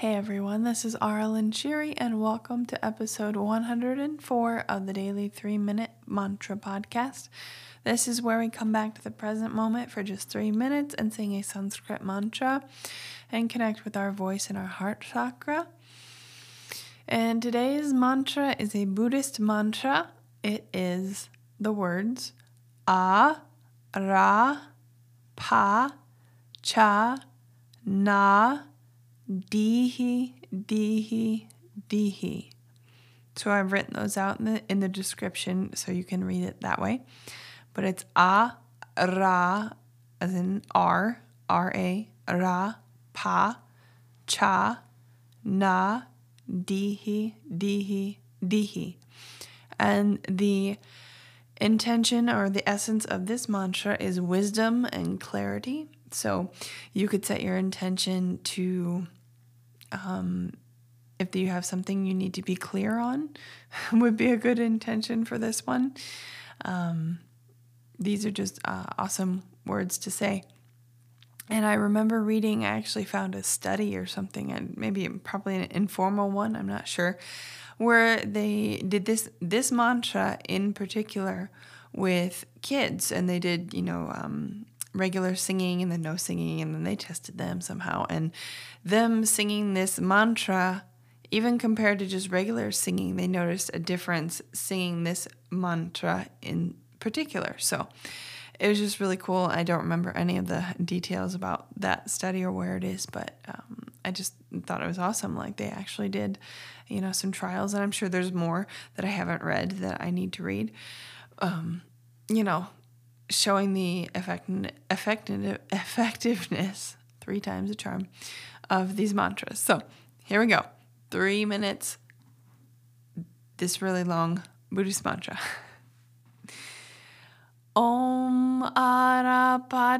Hey everyone, this is Arlen Shiri, and welcome to episode 104 of the Daily 3 Minute Mantra Podcast. This is where we come back to the present moment for just three minutes and sing a Sanskrit mantra and connect with our voice and our heart chakra. And today's mantra is a Buddhist mantra. It is the words A, Ra, Pa, Cha, Na, Dihi, Dihi, Dihi. So I've written those out in the, in the description so you can read it that way. But it's A, Ra, as in R, R A, Ra, Pa, Cha, Na, Dihi, Dihi, Dihi. And the intention or the essence of this mantra is wisdom and clarity. So you could set your intention to um, if you have something you need to be clear on, would be a good intention for this one. Um, these are just uh, awesome words to say. And I remember reading, I actually found a study or something, and maybe probably an informal one, I'm not sure, where they did this this mantra in particular with kids, and they did, you know, um, regular singing and then no singing, and then they tested them somehow. And them singing this mantra, even compared to just regular singing, they noticed a difference singing this mantra in particular. So it was just really cool. I don't remember any of the details about that study or where it is, but um, I just thought it was awesome. Like they actually did, you know, some trials, and I'm sure there's more that I haven't read that I need to read. Um, you know, showing the effect, effective, effectiveness, three times a charm, of these mantras. So here we go. Three minutes, this really long Buddhist mantra. Om Arapachana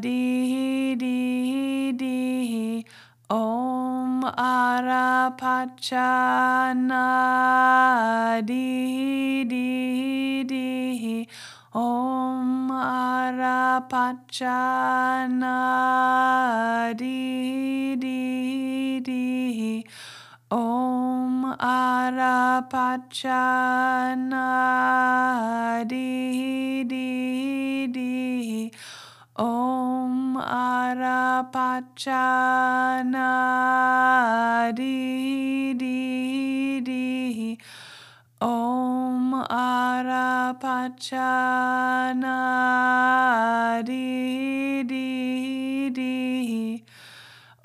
Dihi Dihi Dihi Om Arapachana Dihi Dihi Om Arapachana Dihi Dihi Om Arapachana Dihi Achana di di di Om Arapachana di di di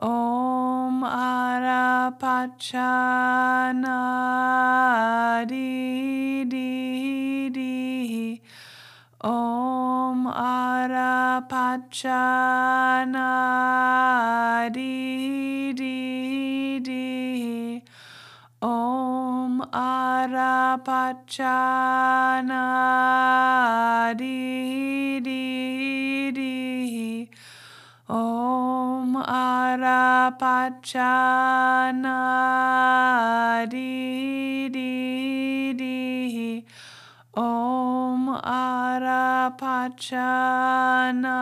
Om Arapachana di di di Om Achana di di di. Om Arapachana di di di. Om Arapachana di di di. Om Arapachana Apachana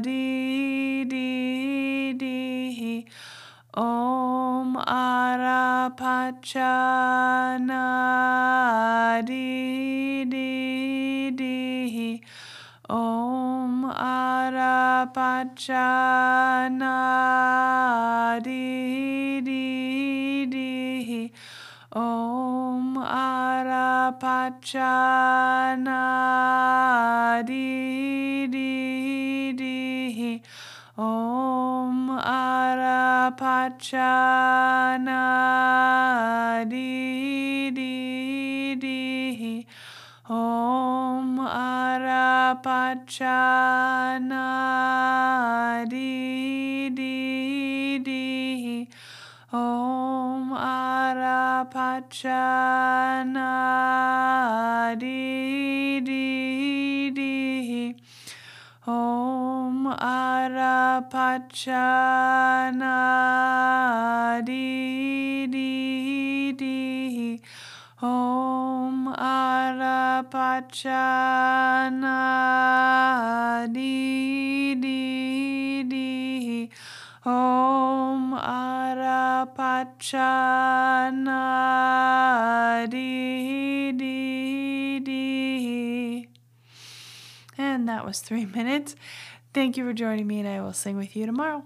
di di di Om Arapachana di di di Om Arapachana di di di Om Arapachana di di di Om Arapachana di di Om Arapachana di di Om Om arapachana di di di Om arapachana di di di Om arapachana di di And that was three minutes. Thank you for joining me, and I will sing with you tomorrow.